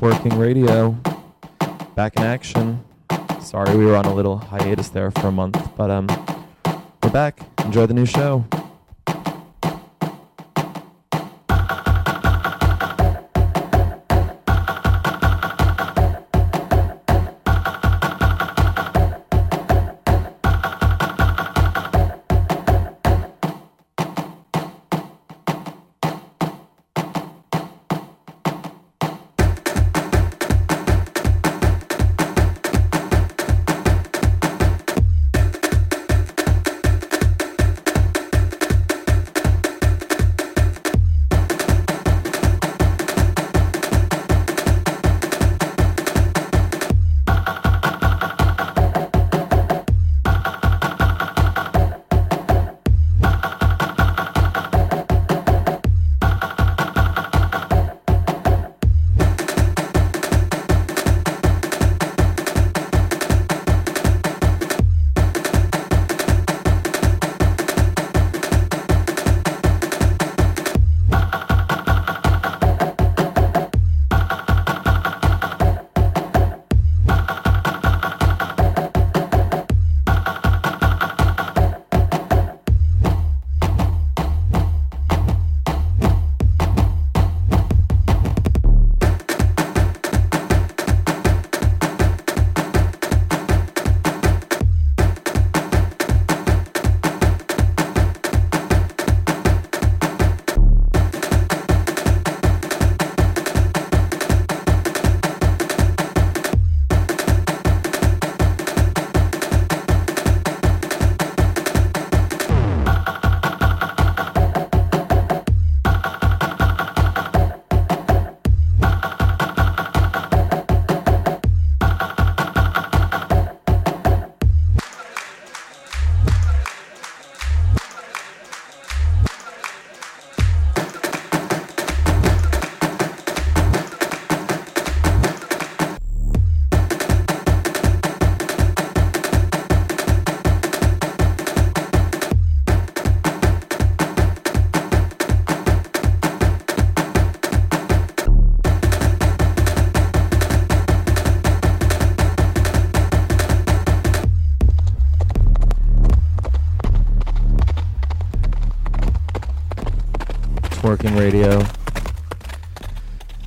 Twerking Radio. Back in action. Sorry we were on a little hiatus there for a month, but um we're back. Enjoy the new show.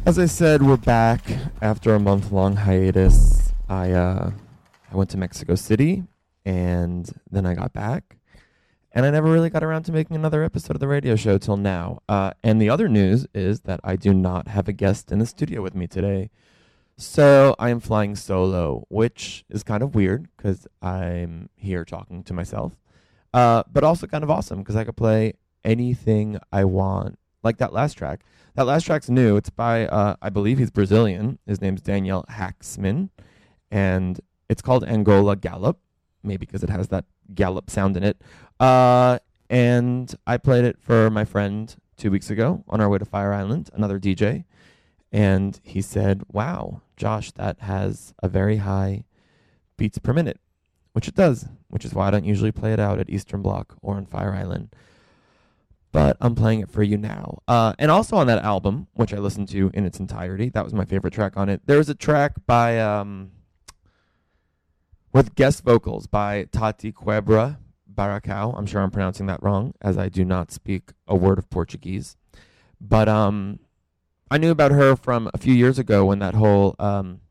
As I said, we're back after a month long hiatus. I uh, I went to Mexico City and then I got back. And I never really got around to making another episode of the radio show till now. Uh, and the other news is that I do not have a guest in the studio with me today. So I am flying solo, which is kind of weird because I'm here talking to myself. Uh, but also kind of awesome because I could play anything I want like that last track. That last track's new. It's by, uh, I believe he's Brazilian. His name's Daniel Haaksman, and it's called Angola Gallop, maybe because it has that gallop sound in it. Uh, and I played it for my friend two weeks ago on our way to Fire Island, another DJ, and he said, "Wow, Josh, that has a very high beats per minute." Which it does, which is why I don't usually play it out at Eastern Block or on Fire Island but I'm playing it for you now. Uh, and also on that album, which I listened to in its entirety, that was my favorite track on it. There was a track by um, with guest vocals by Tati Quebra Barraco. I'm sure I'm pronouncing that wrong, as I do not speak a word of Portuguese. But um, I knew about her from a few years ago when that whole um,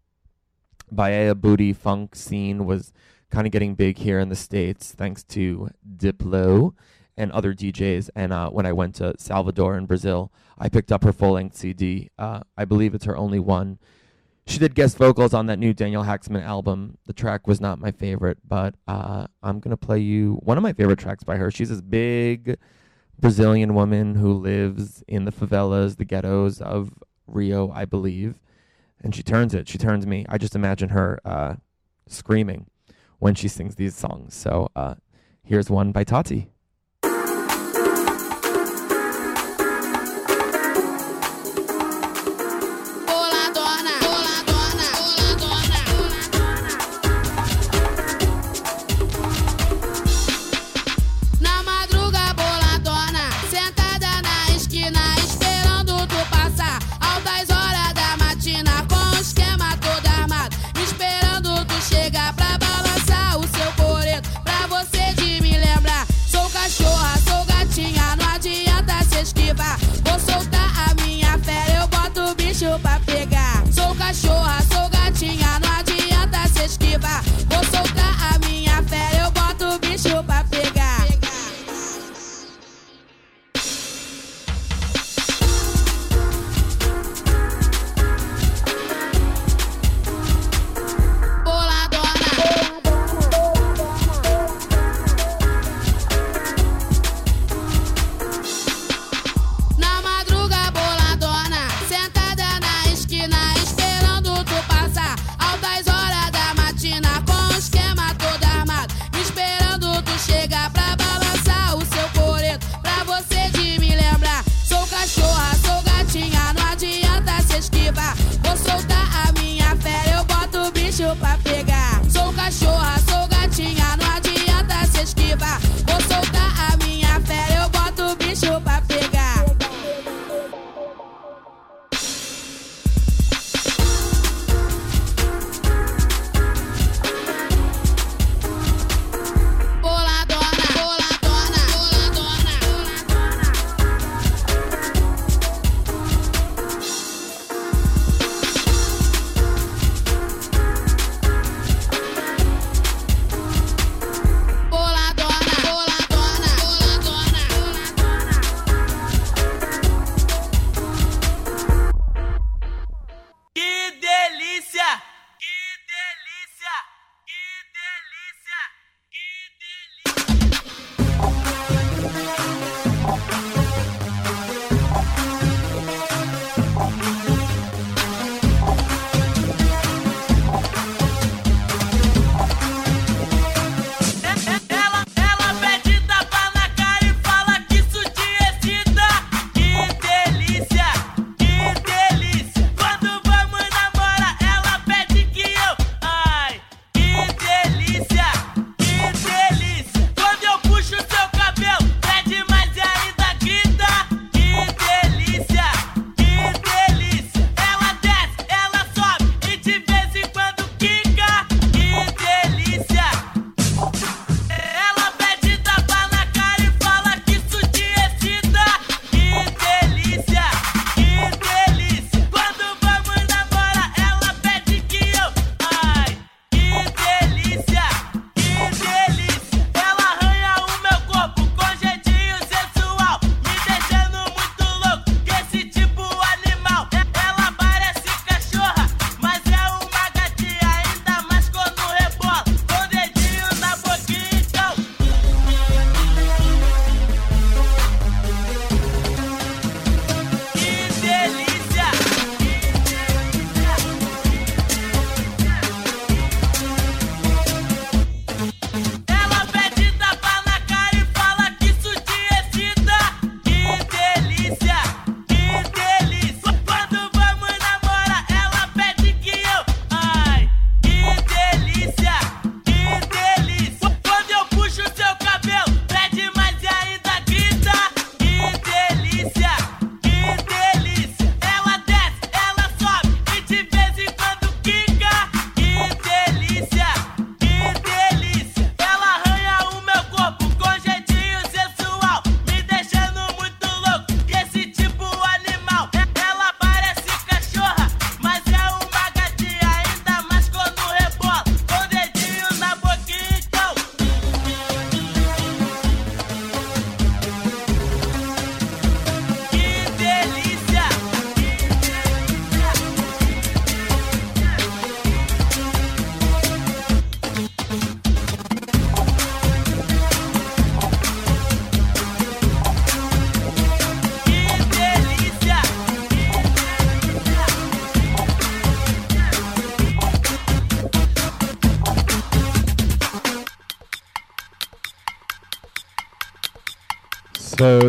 Bahia booty funk scene was kind of getting big here in the states, thanks to Diplo and other DJs. And uh, when I went to Salvador in Brazil, I picked up her full length CD. Uh, I believe it's her only one. She did guest vocals on that new Daniel Haaksman album. The track was not my favorite, but uh, I'm going to play you one of my favorite tracks by her. She's this big Brazilian woman who lives in the favelas, the ghettos of Rio, I believe. And she turns it. She turns me. I just imagine her uh, screaming when she sings these songs. So uh, here's one by Tati.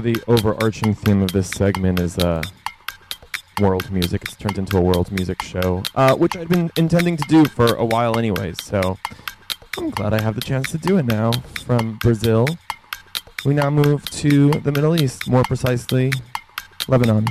the overarching theme of this segment is uh, world music. It's turned into a world music show, uh, which I'd been intending to do for a while anyway, so I'm glad I have the chance to do it now. From Brazil, we now move to the Middle East, more precisely, Lebanon.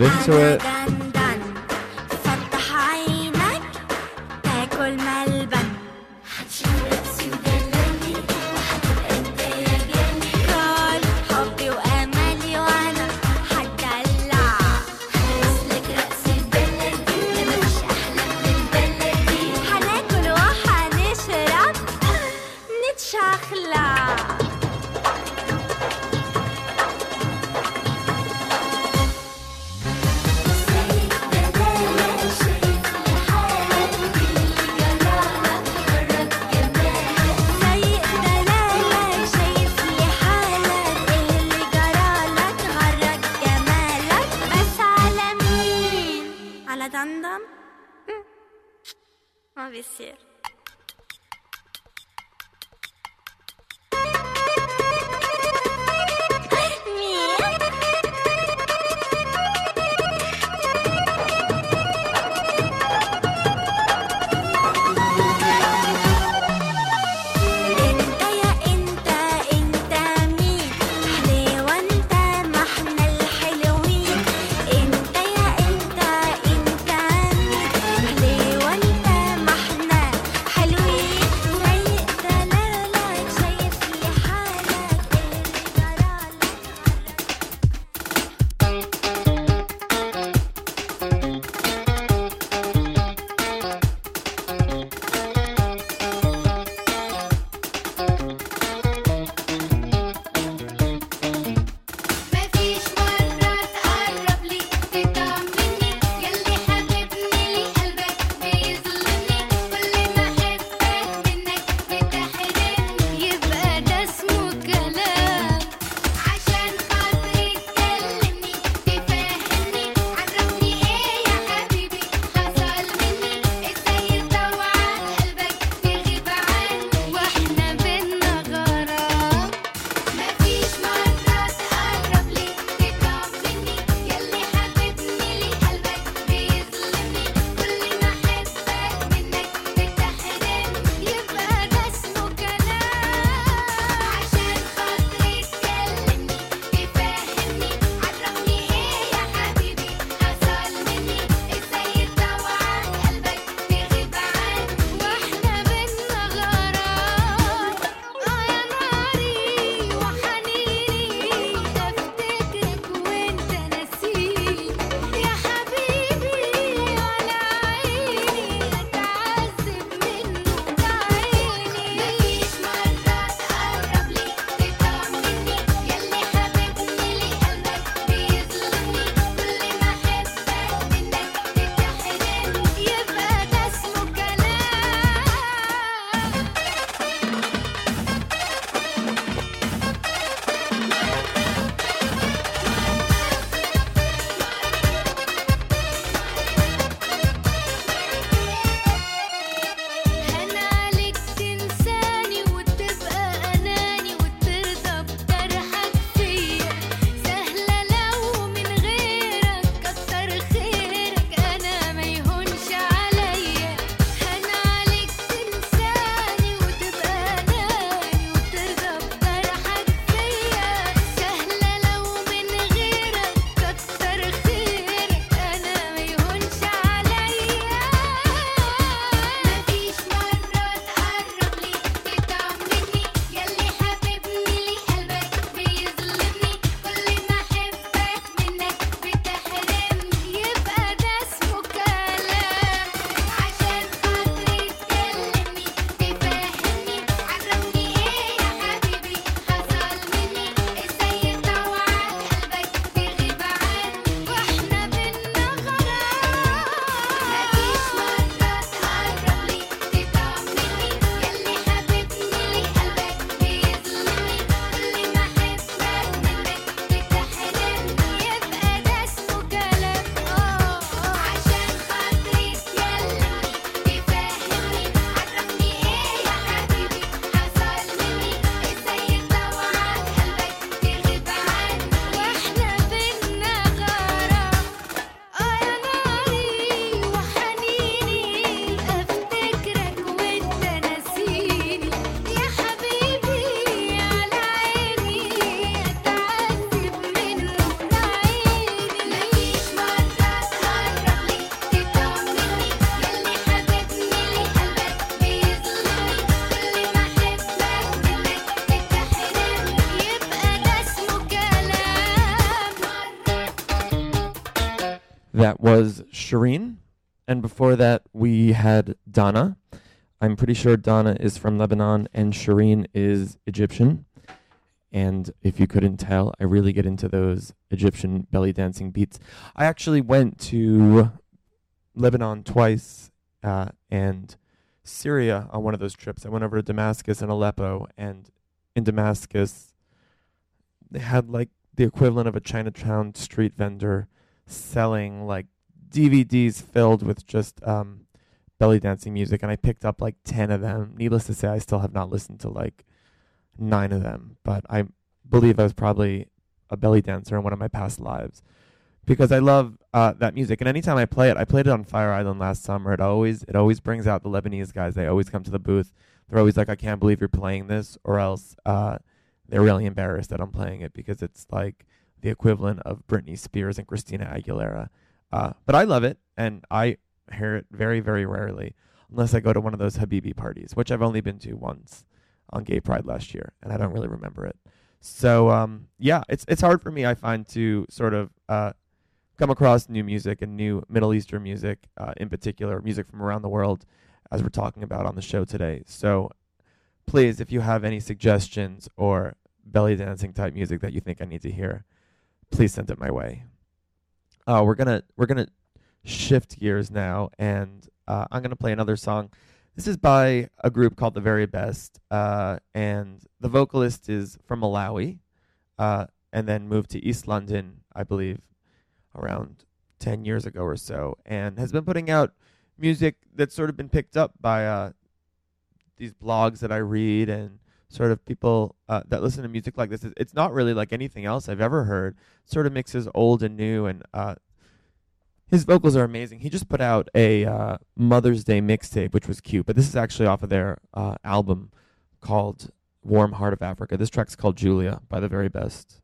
get into it. That was Shireen. And before that, we had Donna. I'm pretty sure Donna is from Lebanon and Shireen is Egyptian. And if you couldn't tell, I really get into those Egyptian belly dancing beats. I actually went to Lebanon twice uh, and Syria on one of those trips. I went over to Damascus and Aleppo, and in Damascus, they had like the equivalent of a Chinatown street vendor selling like DVDs filled with just um, belly dancing music, and I picked up like ten of them. Needless to say, I still have not listened to like nine of them, but I believe I was probably a belly dancer in one of my past lives because I love uh, that music. And anytime I play it, I played it on Fire Island last summer. It always it always brings out the Lebanese guys. They always come to the booth. They're always like, "I can't believe you're playing this," or else uh, they're really embarrassed that I'm playing it because it's like the equivalent of Britney Spears and Christina Aguilera. Uh, but I love it, and I hear it very, very rarely, unless I go to one of those Habibi parties, which I've only been to once on Gay Pride last year, and I don't really remember it. So um, yeah, it's it's hard for me, I find, to sort of uh, come across new music and new Middle Eastern music, uh, in particular, music from around the world, as we're talking about on the show today. So please, if you have any suggestions or belly dancing type music that you think I need to hear, please send it my way. Uh, we're gonna we're gonna shift gears now, and uh, I'm gonna play another song. This is by a group called The Very Best, uh, and the vocalist is from Malawi, uh, and then moved to East London, I believe, around 10 years ago or so, and has been putting out music that's sort of been picked up by uh, these blogs that I read and sort of people uh, that listen to music like this. It's- not really like anything else I've ever heard. Sort of mixes old and new, and uh, his vocals are amazing. He just put out a uh, Mother's Day mixtape, which was cute, but this is actually off of their uh, album called Warm Heart of Africa. This track's called Julia by the very best.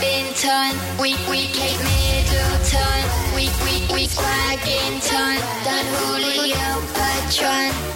Binton, we we Kate Middleton, we we we Swaggington, Don Julio Patron.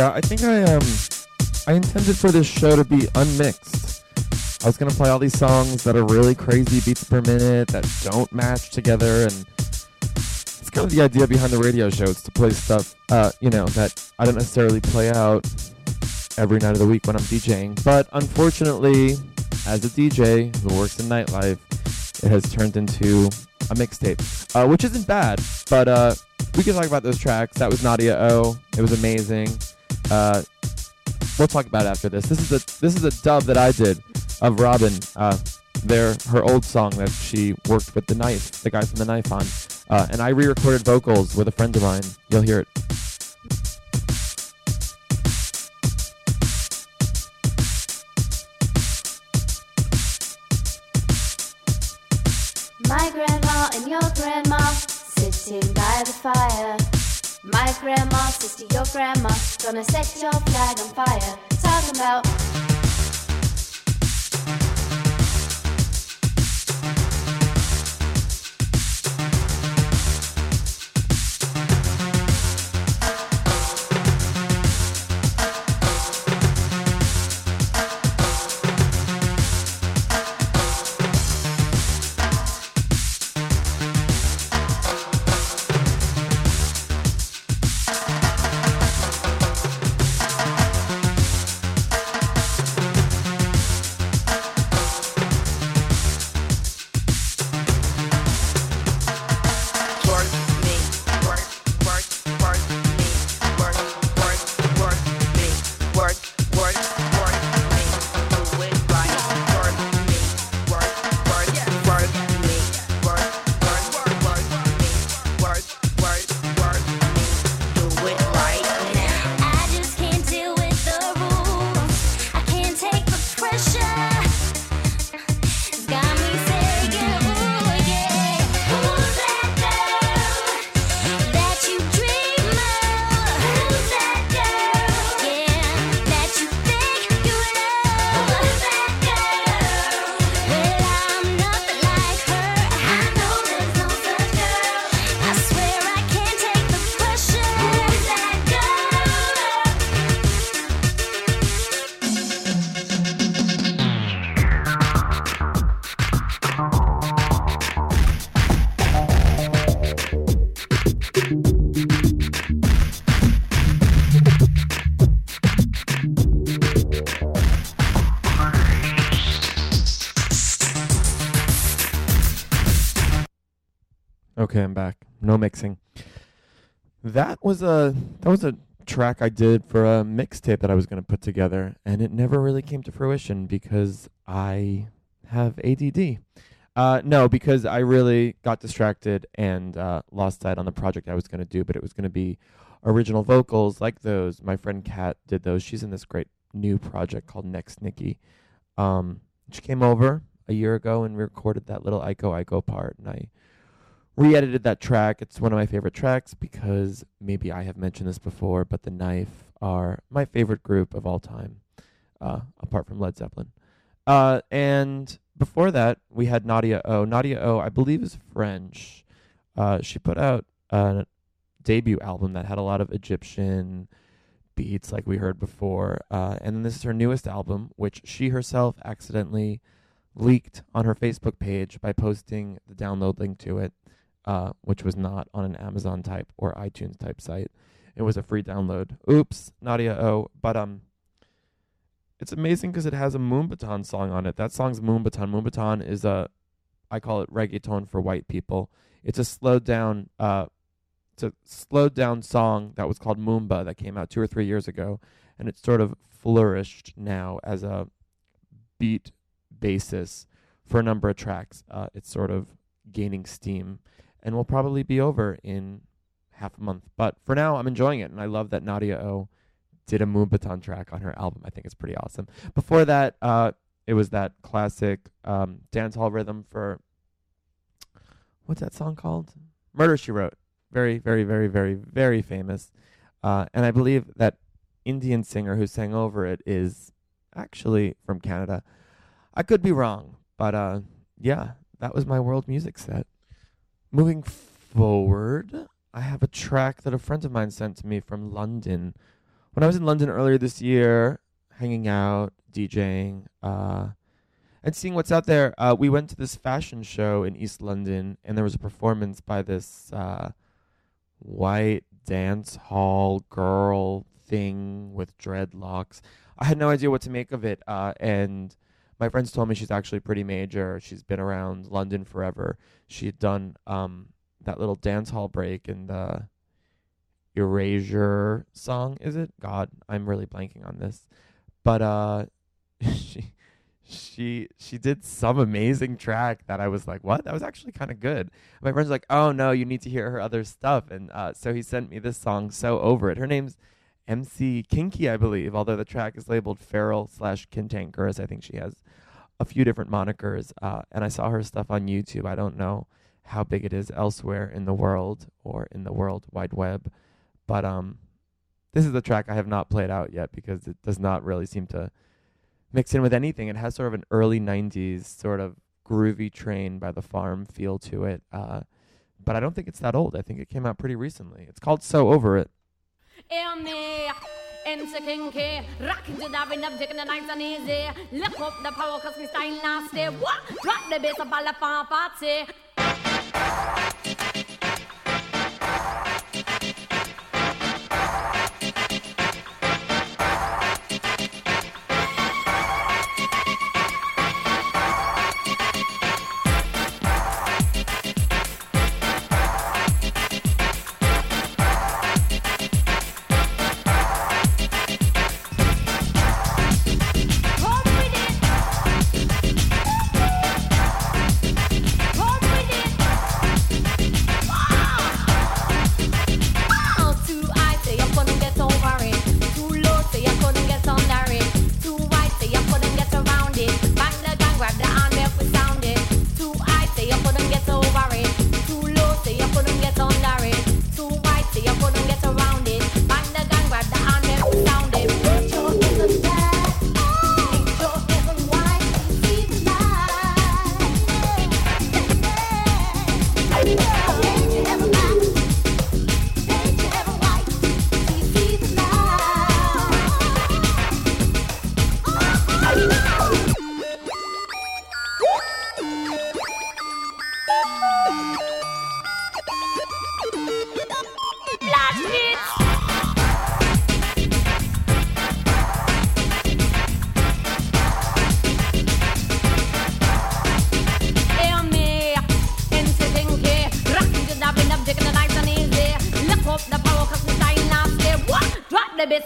Yeah, I think I um I intended for this show to be unmixed. I was gonna play all these songs that are really crazy beats per minute that don't match together, and it's kind of the idea behind the radio show. It's to play stuff, uh, you know, that I don't necessarily play out every night of the week when I'm DJing. But unfortunately, as a DJ who works in nightlife, it has turned into a mixtape, uh, which isn't bad. But uh, we can talk about those tracks. That was Nadia O. It was amazing. Uh, we'll talk about after this. This is a this is a dub that I did of Robyn. Uh, their her old song that she worked with the Knife, the guy from the Knife on, uh, and I re-recorded vocals with a friend of mine. You'll hear it. My grandma and your grandma sitting by the fire. My grandma, sister, your grandma, gonna set your flag on fire. Talking about mixing. That was a that was a track I did for a mixtape that I was going to put together, and it never really came to fruition because I have ADD. Uh, no, because I really got distracted and uh, lost sight on the project I was going to do, but it was going to be original vocals like those. My friend Kat did those. She's in this great new project called Next Nikki. Um, she came over a year ago and recorded that little Iko Iko part, and I re-edited that track. It's one of my favorite tracks because maybe I have mentioned this before, but the Knife are my favorite group of all time, uh, apart from Led Zeppelin. Uh, and before that, we had Nadia O. Nadia O, I believe, is French. Uh, she put out a debut album that had a lot of Egyptian beats, like we heard before. Uh, and then this is her newest album, which she herself accidentally leaked on her Facebook page by posting the download link to it uh, which was not on an Amazon type or iTunes type site. It was a free download. Oops, Nadia O. But um, it's amazing because it has a Moombahton song on it. That song's Moombahton. Moombahton is a, I call it reggaeton for white people. It's a slowed down, uh, it's a slowed down song that was called Moombah that came out two or three years ago, and it's sort of flourished now as a beat basis for a number of tracks. Uh, it's sort of gaining steam and will probably be over in half a month. But for now, I'm enjoying it, and I love that Nadia O did a Moombahton track on her album. I think it's pretty awesome. Before that, uh, it was that classic um, dance hall rhythm for what's that song called? Murder She Wrote. Very, very, very, very, very famous. Uh, and I believe that Indian singer who sang over it is actually from Canada. I could be wrong, but uh, yeah, that was my world music set. Moving forward, I have a track that a friend of mine sent to me from London. When I was in London earlier this year, hanging out, DJing, uh, and seeing what's out there, uh, we went to this fashion show in East London, and there was a performance by this uh, white dance hall girl thing with dreadlocks. I had no idea what to make of it, uh, and my friends told me she's actually pretty major. She's been around London forever. She had done um, that little dance hall break in the Erasure song, is it? God, I'm really blanking on this. But uh she she she did some amazing track that I was like, "What? That was actually kind of good." My friends like, "Oh no, you need to hear her other stuff." And uh so he sent me this song so over it. Her name's MC Kinky, I believe, although the track is labeled Feral slash Cantankerous. I think she has a few different monikers. Uh, and I saw her stuff on YouTube. I don't know how big it is elsewhere in the world or in the world wide web, but um, this is the track I have not played out yet because it does not really seem to mix in with anything. It has sort of an early '90s sort of groovy train by the farm feel to it. Uh, but I don't think it's that old. I think it came out pretty recently. It's called So Over It. MC Kinky, rocking to the rhythm, taking the nice and easy. Lift up the power, cause me style nasty. What? Drop the bass up all the party. Eh?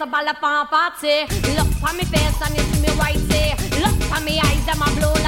The bass up on party. Look for me face and you see me whitey. Eh. Look for me eyes, them a blow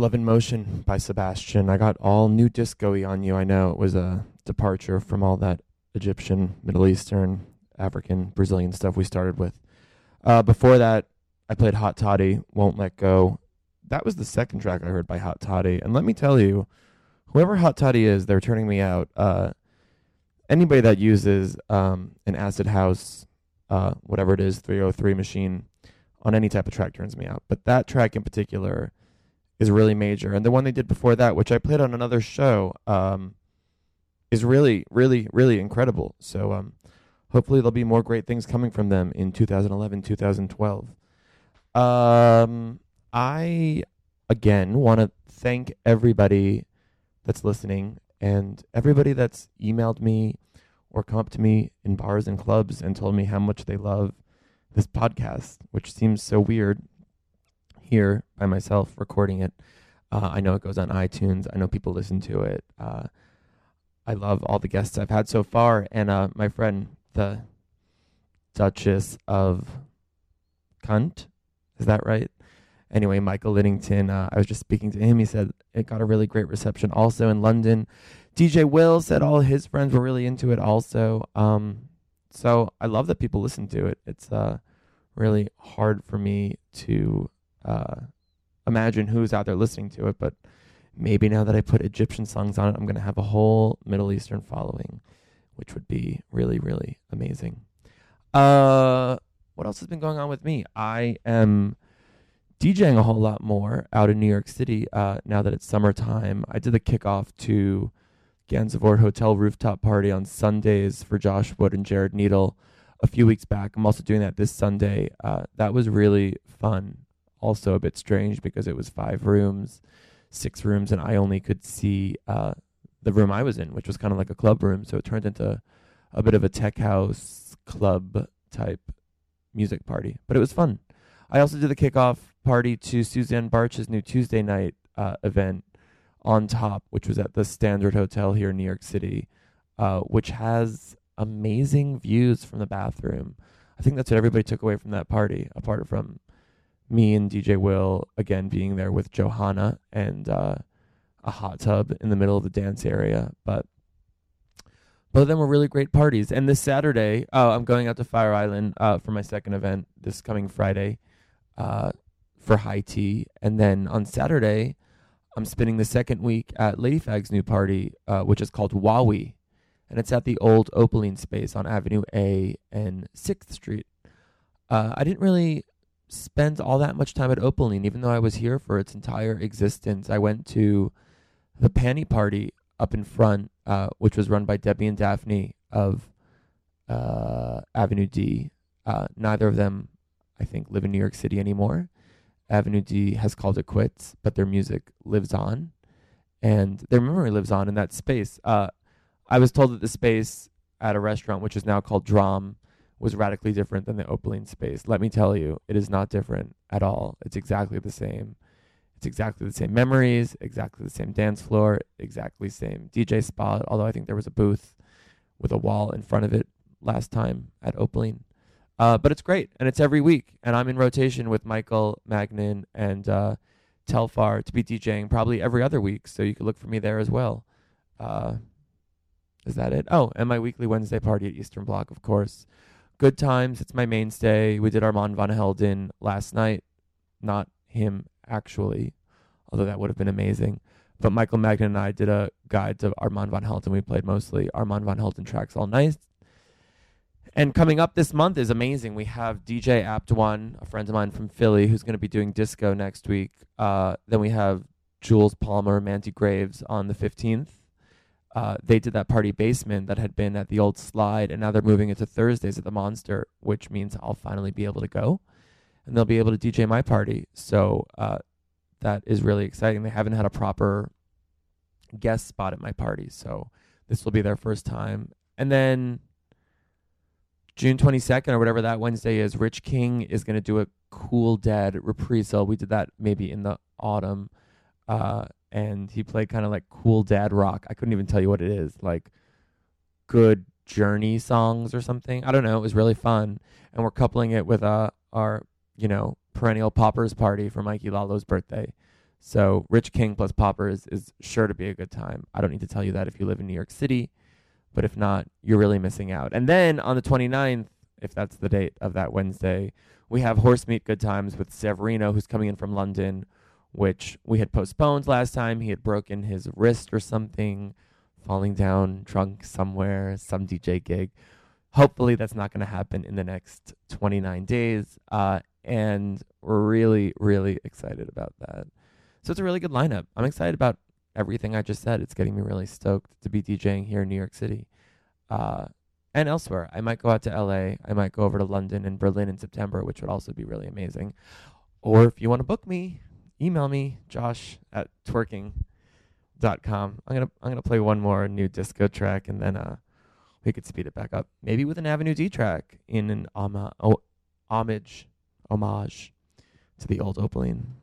Love in Motion by Sebastian. I got all new disco on you. I know it was a departure from all that Egyptian, Middle Eastern, African, Brazilian stuff we started with. Uh, before that, I played Hot Toddy, Won't Let Go. That was the second track I heard by Hot Toddy. And let me tell you, whoever Hot Toddy is, they're turning me out. Uh, anybody that uses um, an acid house, uh, whatever it is, 303 machine on any type of track turns me out. But that track in particular is really major. And the one they did before that, which I played on another show, um, is really, really, really incredible. So um, hopefully there'll be more great things coming from them in 2011, 2012. Um, I, again, want to thank everybody that's listening and everybody that's emailed me or come up to me in bars and clubs and told me how much they love this podcast, which seems so weird here by myself recording it. Uh, I know it goes on iTunes. I know people listen to it. Uh, I love all the guests I've had so far, and uh, my friend, the Duchess of Cunt, is that right? Anyway, Michael Liddington. Uh, I was just speaking to him. He said it got a really great reception. Also in London, DJ Will said all his friends were really into it. Also, um, so I love that people listen to it. It's uh, really hard for me to uh, imagine who's out there listening to it, but maybe now that I put Egyptian songs on it, I'm going to have a whole Middle Eastern following, which would be really, really amazing. Uh, what else has been going on with me? I am DJing a whole lot more out in New York City uh, now that it's summertime. I did the kickoff to Gansevoort Hotel rooftop party on Sundays for Josh Wood and Jared Needle a few weeks back. I'm also doing that this Sunday. Uh, that was really fun. Also a bit strange because it was five rooms, six rooms, and I only could see uh, the room I was in, which was kind of like a club room. So it turned into a bit of a tech house club type music party, but it was fun. I also did the kickoff party to Suzanne Bartsch's new Tuesday night uh, event on top, which was at the Standard Hotel here in New York City, uh, which has amazing views from the bathroom. I think that's what everybody took away from that party, apart from me and DJ Will again being there with Johanna and uh, a hot tub in the middle of the dance area. But both of them were really great parties. And this Saturday, oh, I'm going out to Fire Island uh, for my second event this coming Friday uh, for high tea. And then on Saturday, I'm spending the second week at Lady Fag's new party, uh, which is called Wawi. And it's at the old Opaline space on Avenue A and 6th Street. Uh, I didn't really spend all that much time at Opaline, even though I was here for its entire existence. I went to the panty party up in front, uh, which was run by Debbie and Daphne of uh, Avenue D. Uh, neither of them, I think, live in New York City anymore. Avenue D has called it quits, but their music lives on, and their memory lives on in that space. Uh, I was told that the space at a restaurant, which is now called Drom, was radically different than the Opaline space. Let me tell you, it is not different at all. It's exactly the same. It's exactly the same memories, exactly the same dance floor, exactly same DJ spot. Although I think there was a booth with a wall in front of it last time at Opaline. Uh, but it's great, and it's every week, and I'm in rotation with Michael Magnan and uh, Telfar to be DJing probably every other week. So you could look for me there as well. Uh, is that it? Oh, and my weekly Wednesday party at Eastern Bloc, of course. Good times. It's my mainstay. We did Armand Van Helden last night. Not him, actually, although that would have been amazing. But Michael Magnan and I did a guide to Armand Van Helden. We played mostly Armand Van Helden tracks all night. And coming up this month is amazing. We have DJ Apt One, a friend of mine from Philly, who's going to be doing disco next week. Uh, then we have Jules Palmer, Mandy Graves on the 15th. Uh, they did that party basement that had been at the old slide, and now they're moving it to Thursdays at the Monster, which means I'll finally be able to go, and they'll be able to DJ my party. So uh, that is really exciting. They haven't had a proper guest spot at my party, so this will be their first time. And then June 22nd or whatever that Wednesday is, Rich King is going to do a Cool Dead reprisal. We did that maybe in the autumn. Uh, and he played kind of like cool dad rock. I couldn't even tell you what it is. Like good journey songs or something. I don't know. It was really fun. And we're coupling it with uh, our, you know, perennial poppers party for Mikey Lalo's birthday. So Rich King plus poppers is sure to be a good time. I don't need to tell you that if you live in New York City, but if not, you're really missing out. And then on the 29th, if that's the date of that Wednesday, we have Horse Meat Good Times with Severino, who's coming in from London, which we had postponed last time. He had broken his wrist or something, falling down drunk somewhere, some DJ gig. Hopefully, that's not going to happen in the next 29 days. Uh, and we're really, really excited about that. So it's a really good lineup. I'm excited about everything I just said. It's getting me really stoked to be DJing here in New York City uh, and elsewhere. I might go out to LA. I might go over to London and Berlin in September, which would also be really amazing. Or if you want to book me, email me, josh at twerking.com. I'm going to I'm gonna play one more new disco track and then uh, we could speed it back up. Maybe with an Avenue D track in an homa- oh, homage, homage to the old Opaline.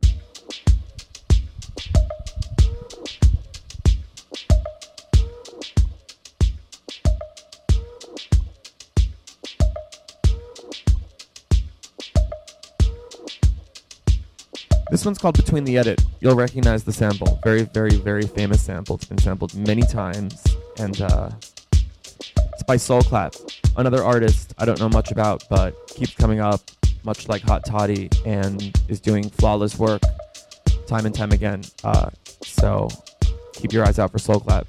This one's called Between the Edit. You'll recognize the sample. Very, very, very famous sample. It's been sampled many times. And uh, it's by Soul Clap, another artist I don't know much about, but keeps coming up, much like Hot Toddy, and is doing flawless work time and time again. Uh, so keep your eyes out for Soul Clap.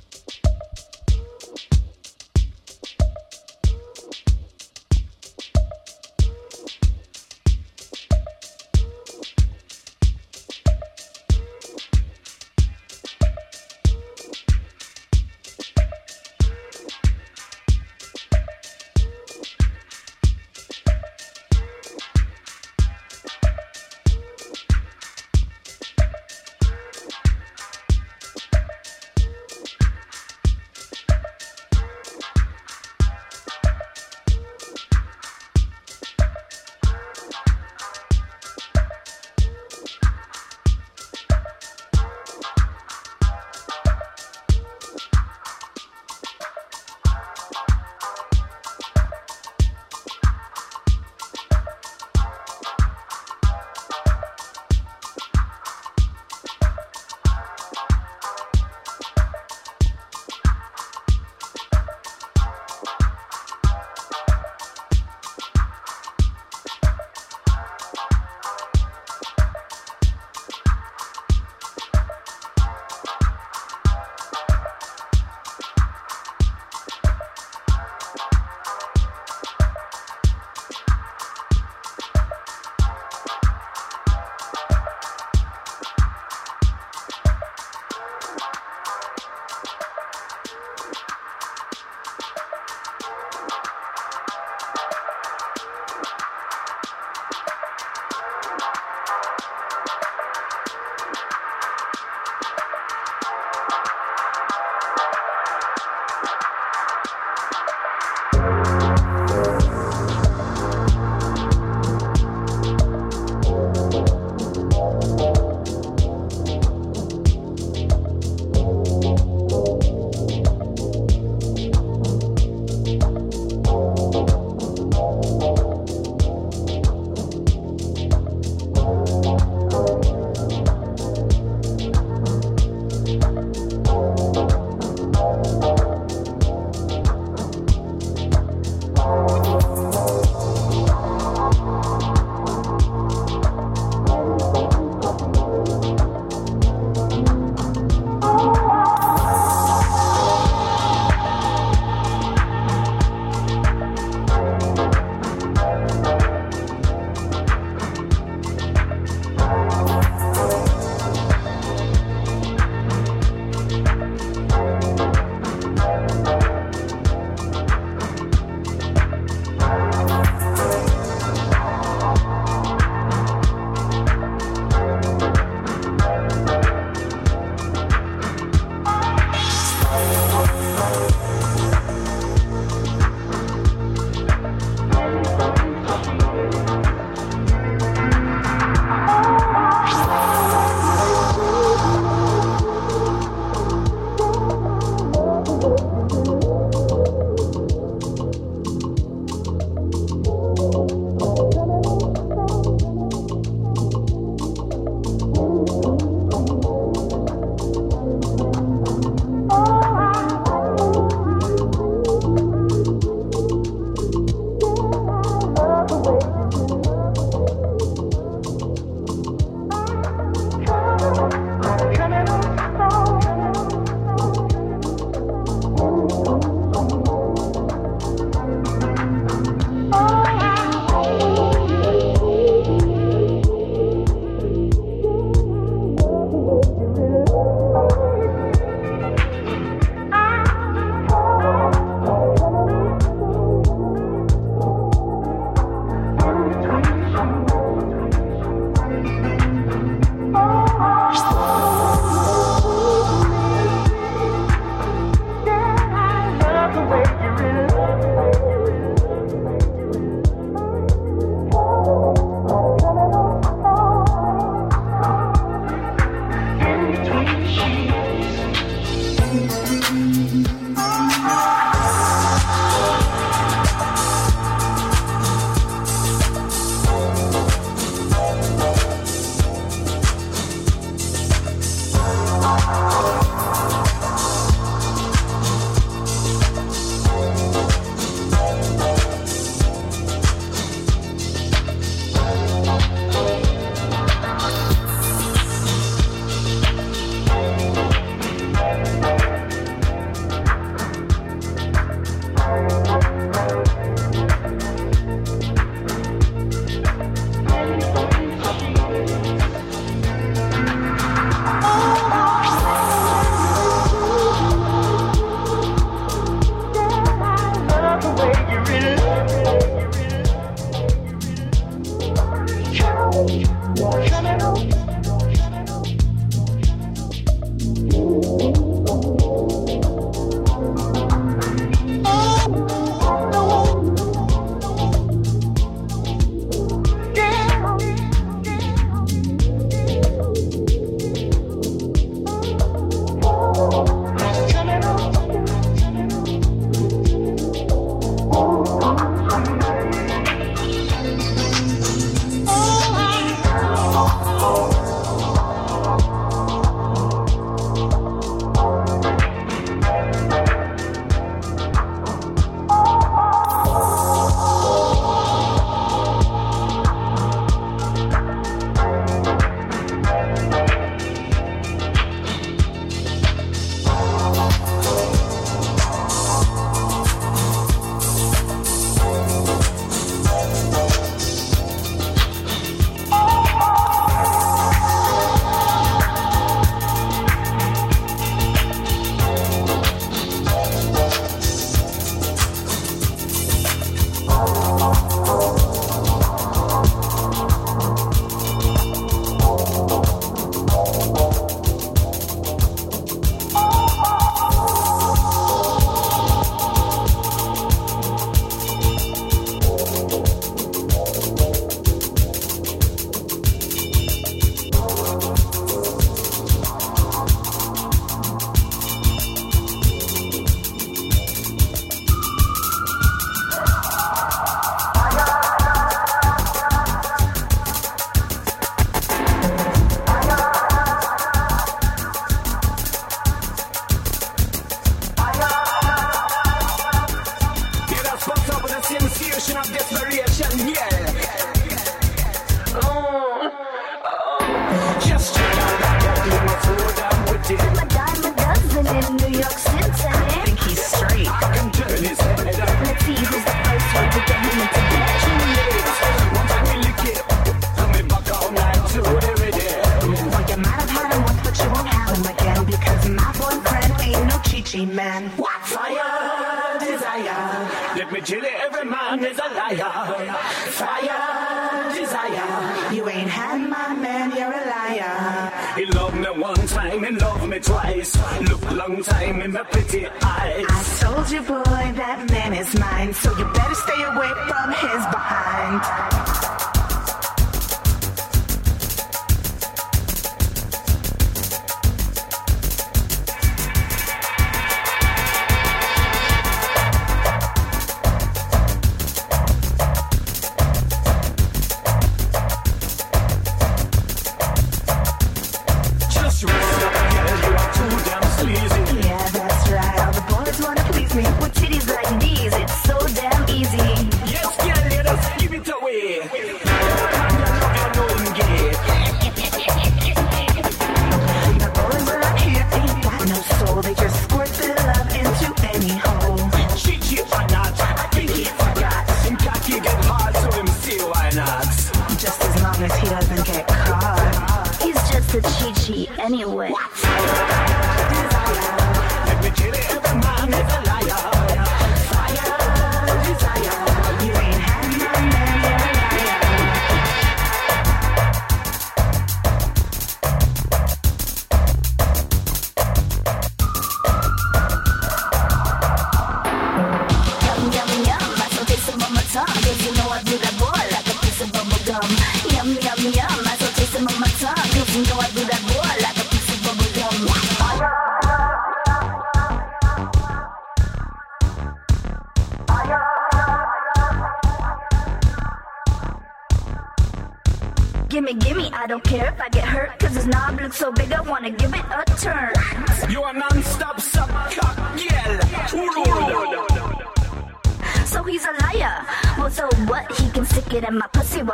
Every man is a liar. Fire, desire. You ain't had my man, you're a liar. He loved me one time, he loved me twice. Look long time in my pretty eyes. I told you, boy, that man is mine, so you better stay away from his behind.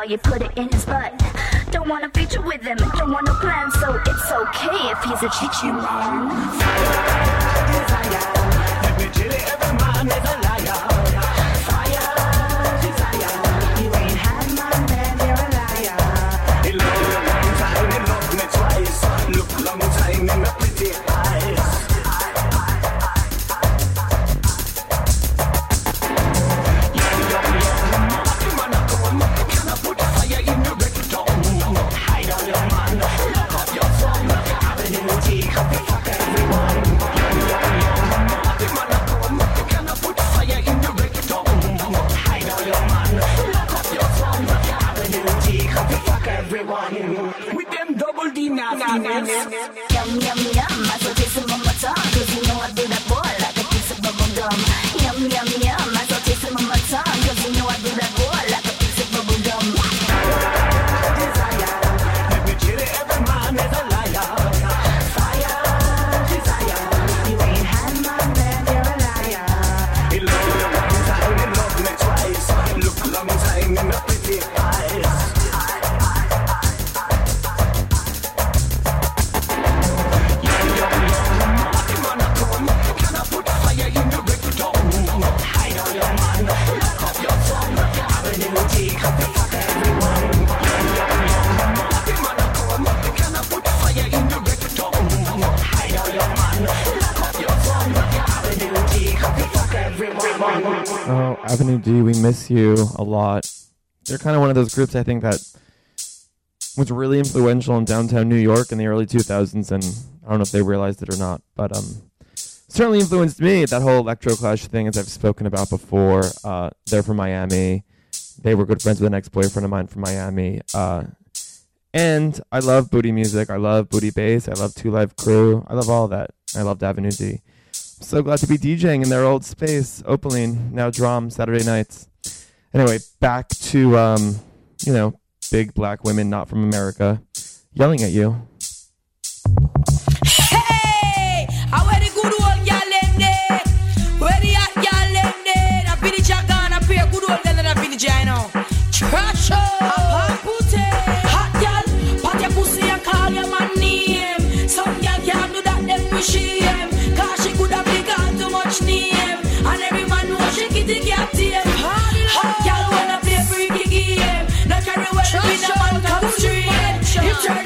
While you put it in his butt. Don't wanna feature with him, don't want no plan, so it's okay if he's a chichi man. Yum, yum, Avenue D, we miss you a lot. They're kind of one of those groups I think that was really influential in downtown New York in the early 2000s, and I don't know if they realized it or not, but um, certainly influenced me. That whole electro clash thing, as I've spoken about before. Uh, they're from Miami. They were good friends with an ex-boyfriend of mine from Miami. Uh, and I love booty music. I love booty bass. I love Two Live Crew. I love all that. I loved Avenue D. So glad to be DJing in their old space, Opaline, now Drum, Saturday nights. Anyway, back to, um, you know, big black women not from America yelling at you. Hey, how the good old gal the hot gal I a good old gal I. Trash Hot gal, pat your pussy and call your man name. Some gal can't do that, them. Much name. And every man know she kitty cat tame. Hot gal wanna play freaky game. No carry well, be the man come straight. If your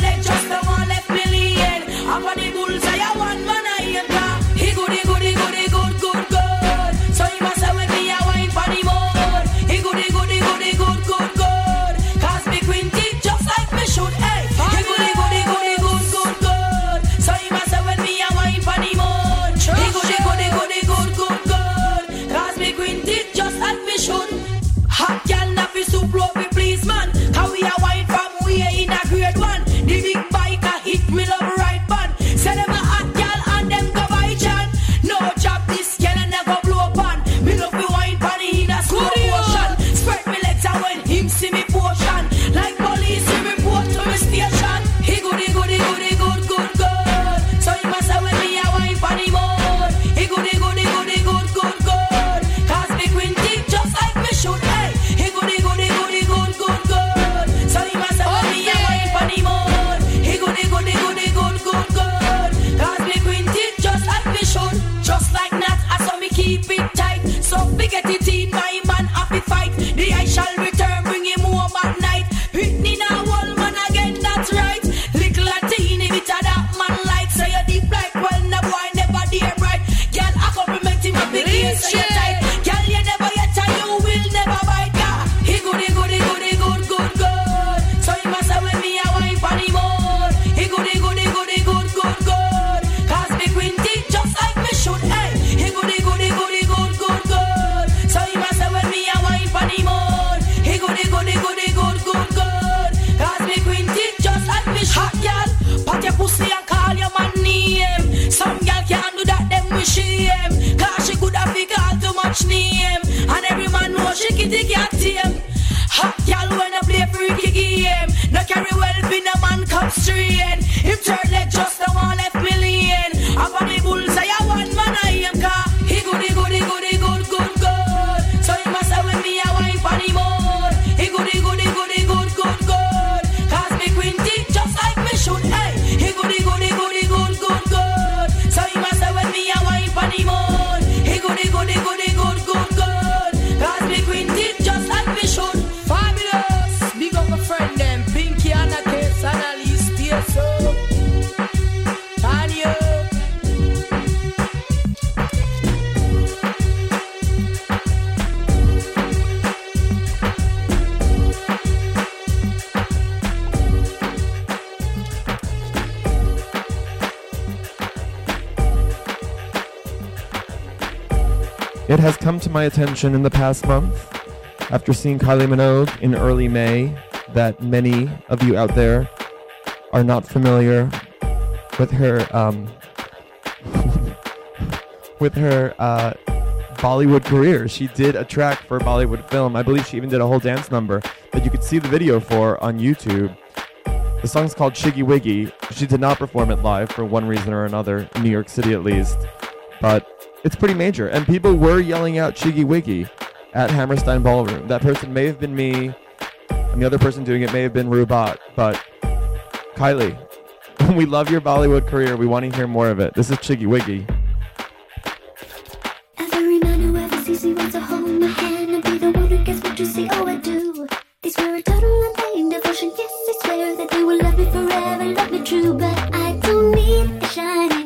my attention in the past month after seeing Kylie Minogue in early May that many of you out there are not familiar with her um, with her uh, Bollywood career. She did a track for a Bollywood film. I believe she even did a whole dance number that you could see the video for on YouTube. The song's called Chiggy Wiggy. She did not perform it live for one reason or another, in New York City at least. But it's pretty major. And people were yelling out Chiggy Wiggy at Hammerstein Ballroom. That person may have been me, and the other person doing it may have been Rubat, but Kylie, we love your Bollywood career. We want to hear more of it. This is Chiggy Wiggy. Love me forever, love me true, but I don't need shining.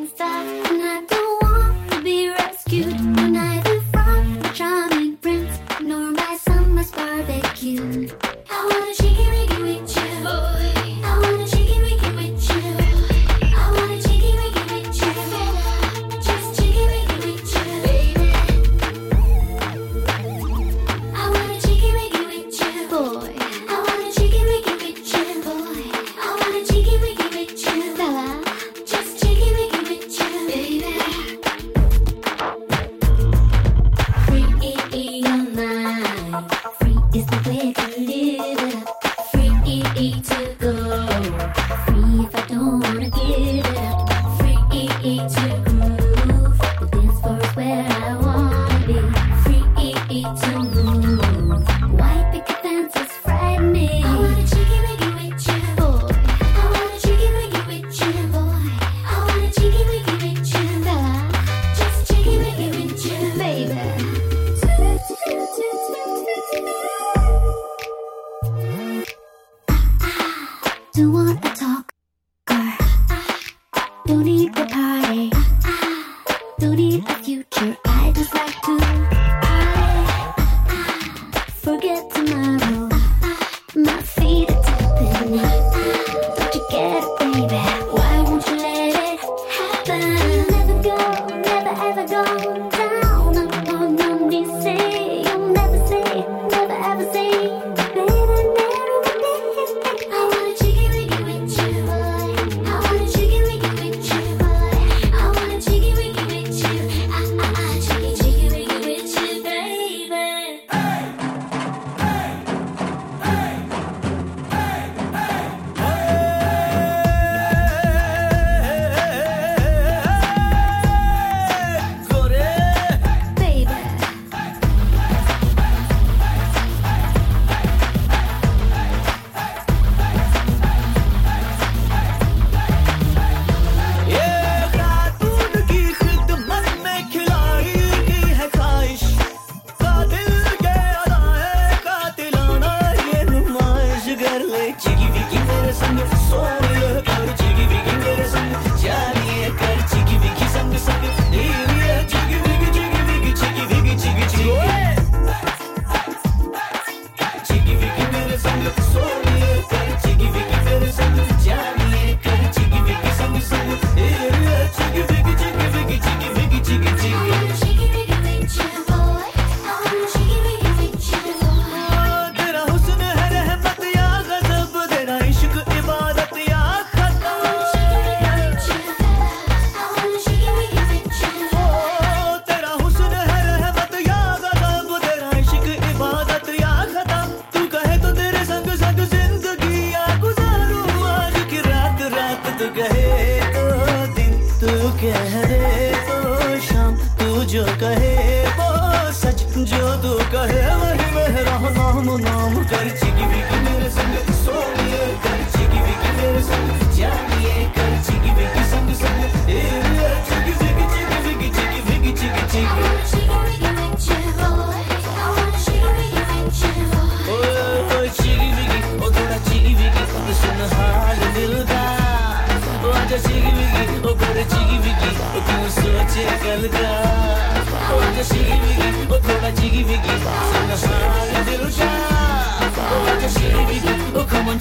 Bye.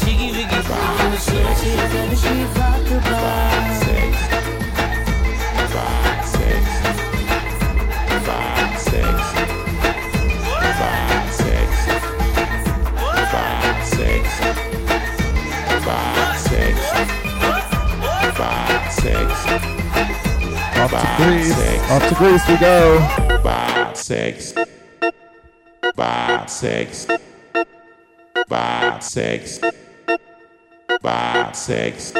jiggy wiggy. From Off to Greece. Off to Greece we go. Five, six. Five, six. Five, six. Five, six.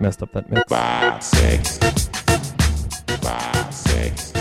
Messed up that mix. Five, six. Five, six.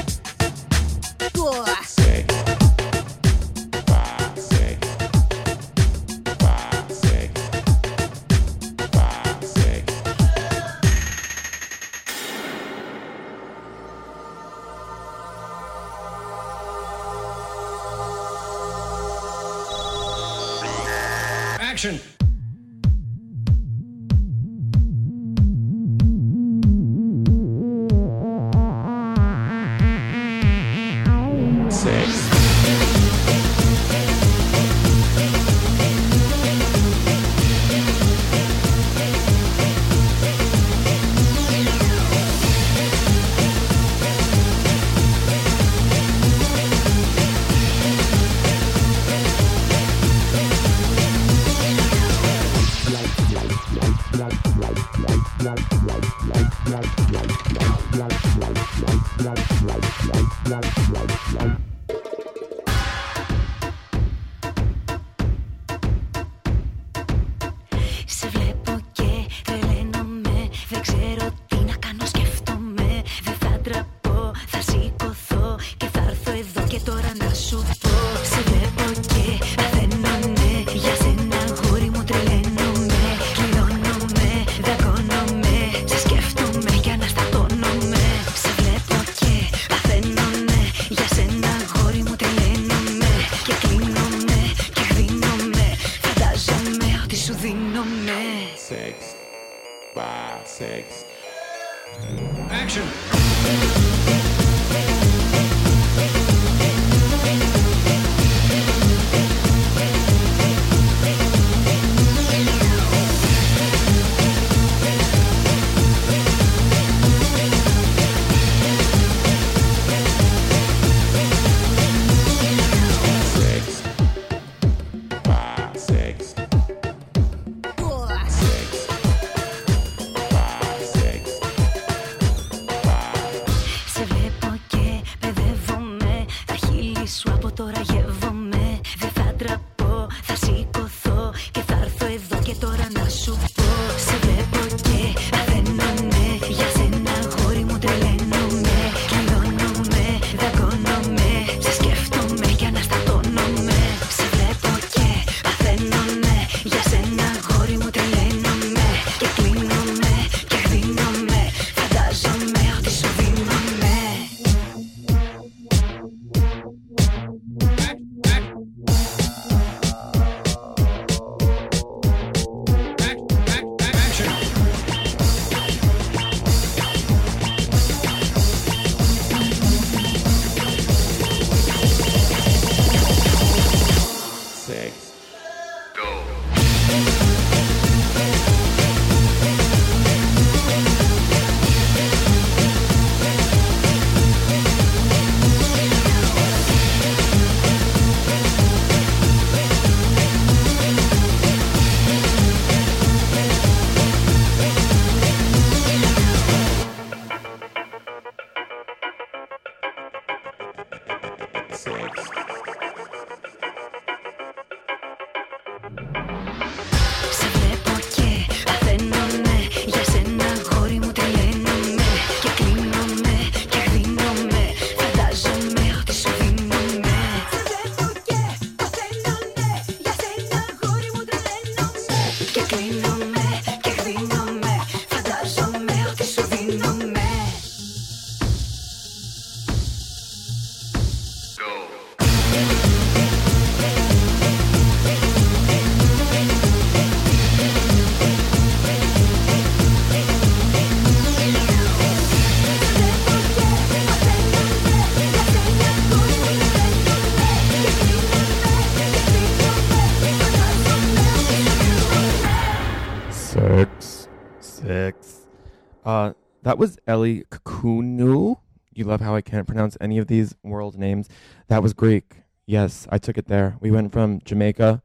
That was Ellie Kukunu. You love how I can't pronounce any of these world names. That was Greek. Yes, I took it there. We went from Jamaica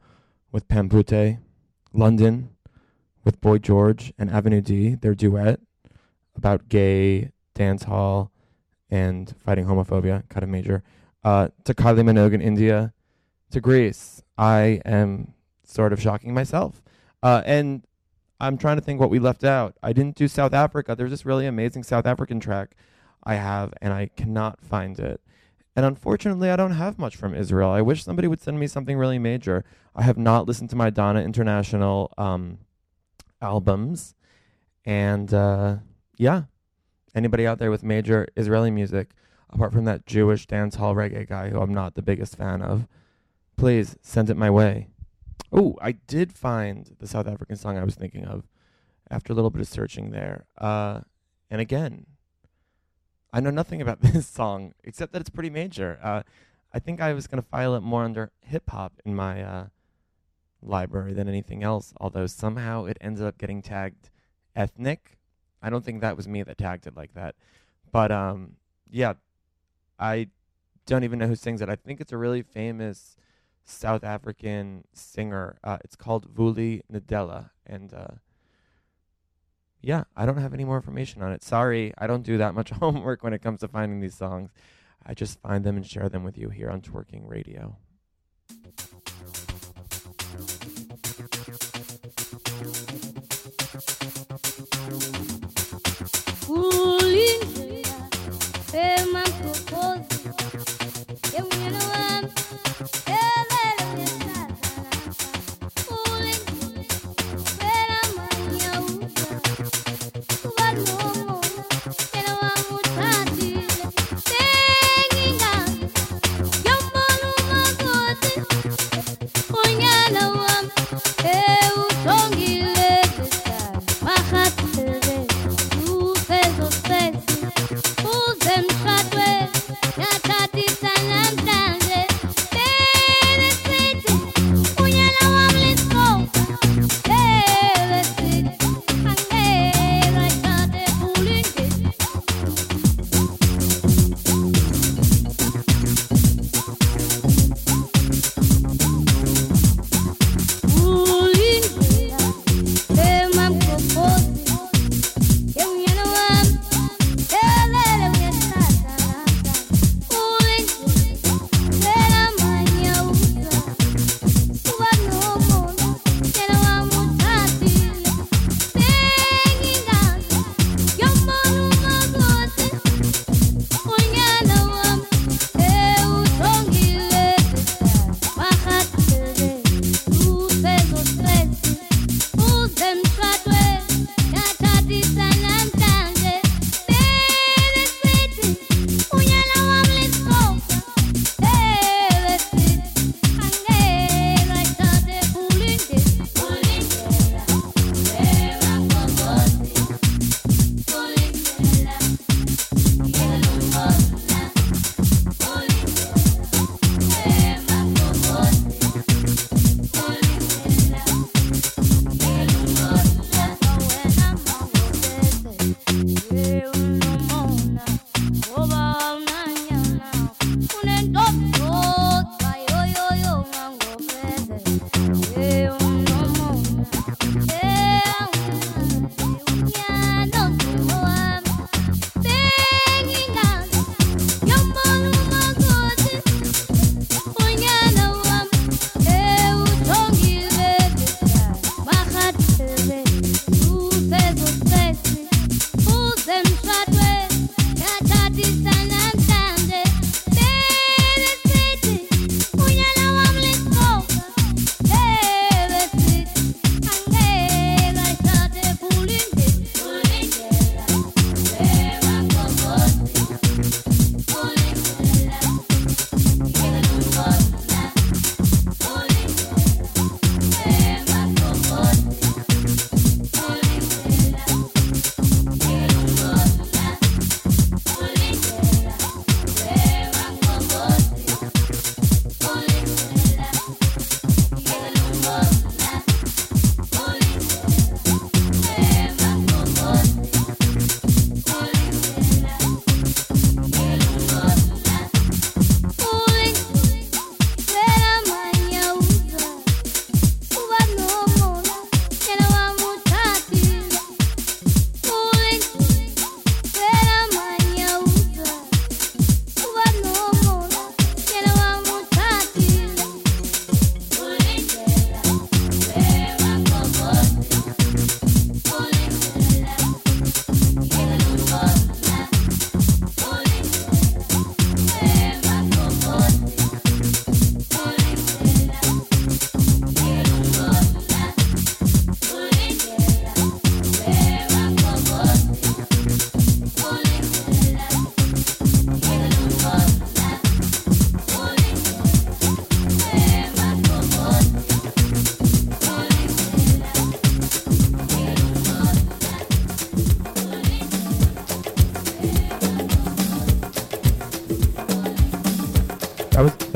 with Pampute, London with Boy George and Avenue D, their duet about gay dance hall and fighting homophobia, kind of major, uh, to Kylie Minogue in India, to Greece. I am sort of shocking myself. Uh, and I'm trying to think what we left out. I didn't do South Africa. There's this really amazing South African track I have, and I cannot find it. And unfortunately, I don't have much from Israel. I wish somebody would send me something really major. I have not listened to my Dana International um, albums. And uh, yeah, anybody out there with major Israeli music, apart from that Jewish dance hall reggae guy who I'm not the biggest fan of, please send it my way. Oh, I did find the South African song I was thinking of after a little bit of searching there. Uh, and again, I know nothing about this song except that it's pretty major. Uh, I think I was going to file it more under hip hop in my uh, library than anything else, although somehow it ended up getting tagged ethnic. I don't think that was me that tagged it like that. But um, yeah, I don't even know who sings it. I think it's a really famous South African singer. Uh, it's called Vuli Nadella. And uh, yeah, I don't have any more information on it. Sorry, I don't do that much homework when it comes to finding these songs. I just find them and share them with you here on Twerking Radio. Ulindlela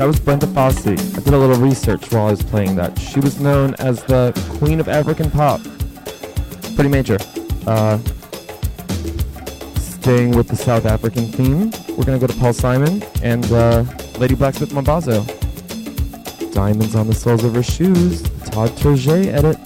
That was Brenda Fassie. I did a little research while I was playing that. She was known as the Queen of African Pop. Pretty major. Uh, staying with the South African theme, we're gonna go to Paul Simon and uh, Lady Blacksmith Mambazo. Diamonds on the soles of her shoes. Todd Terje edit.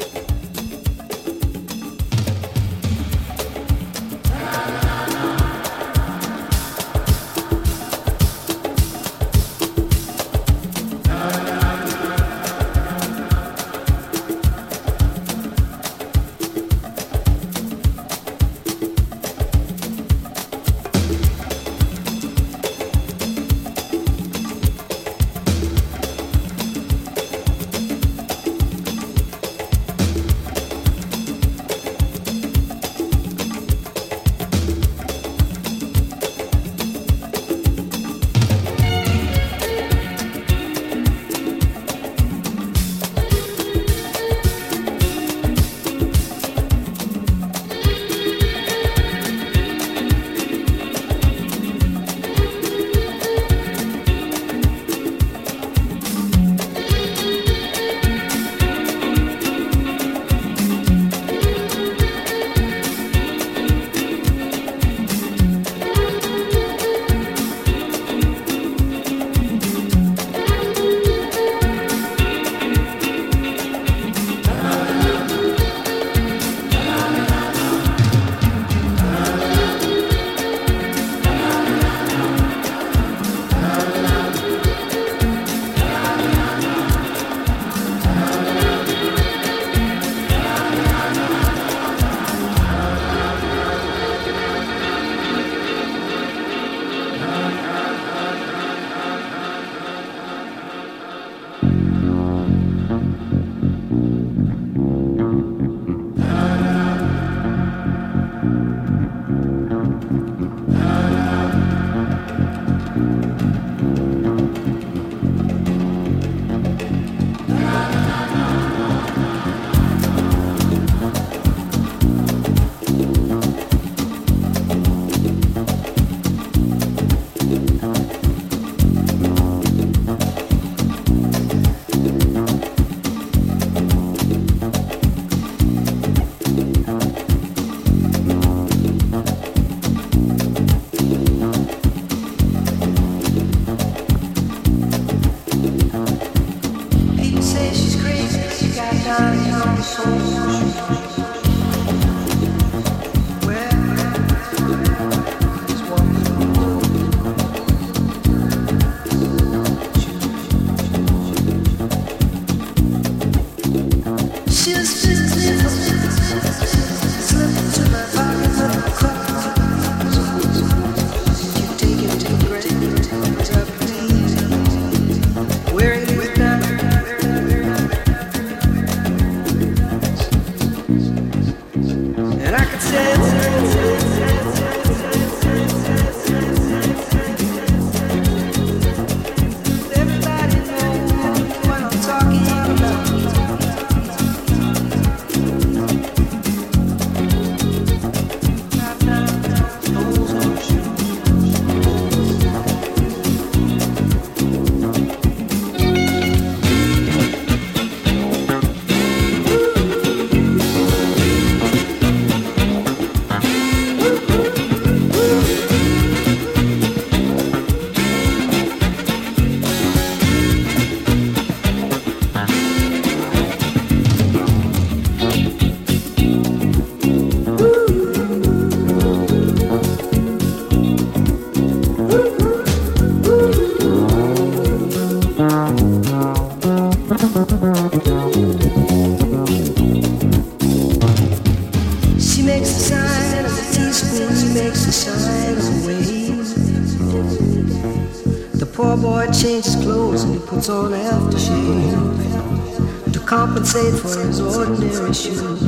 Compensate for his ordinary shoes.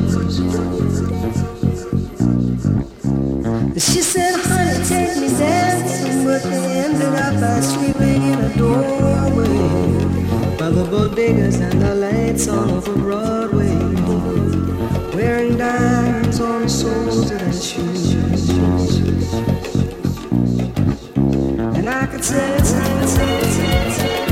She said, honey, take me dancing, but they ended up by sleeping in a doorway by the bodegas and the lights on over Broadway wearing diamonds on the soles of their shoes. And I could say, say, say, say, say.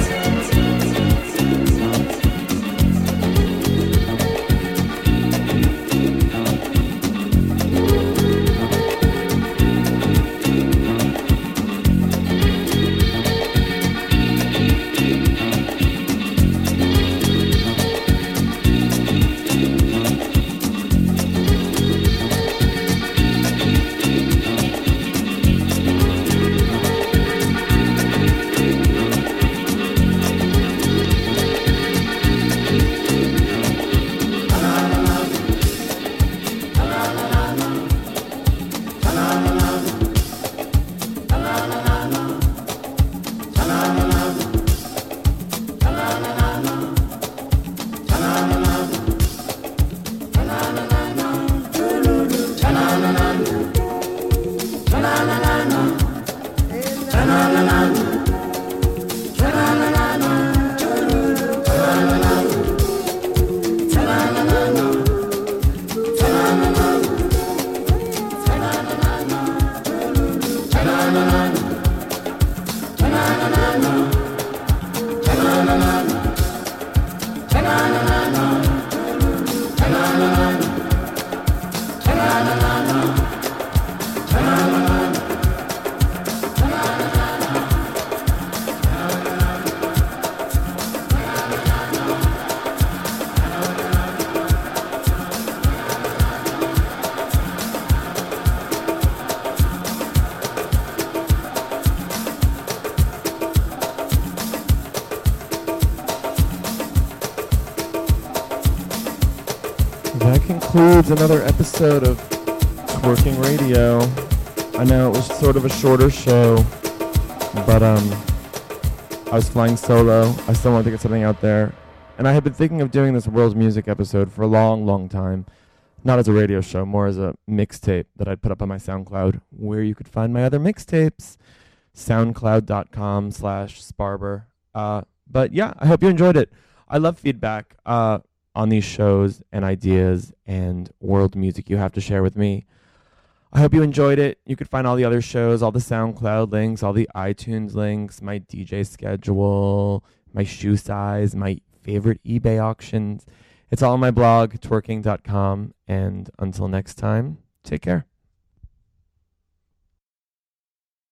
Concludes another episode of Working Radio. I know it was sort of a shorter show, but um, I was flying solo. I still wanted to get something out there, and I had been thinking of doing this world music episode for a long, long time. Not as a radio show, more as a mixtape that I'd put up on my SoundCloud, where you could find my other mixtapes. SoundCloud.com slash Sparber. Uh, but yeah, I hope you enjoyed it. I love feedback. Uh, on these shows and ideas and world music you have to share with me. I hope you enjoyed it. You could find all the other shows, all the SoundCloud links, all the iTunes links, my DJ schedule, my shoe size, my favorite eBay auctions. It's all on my blog, twerking.com. And until next time, take care.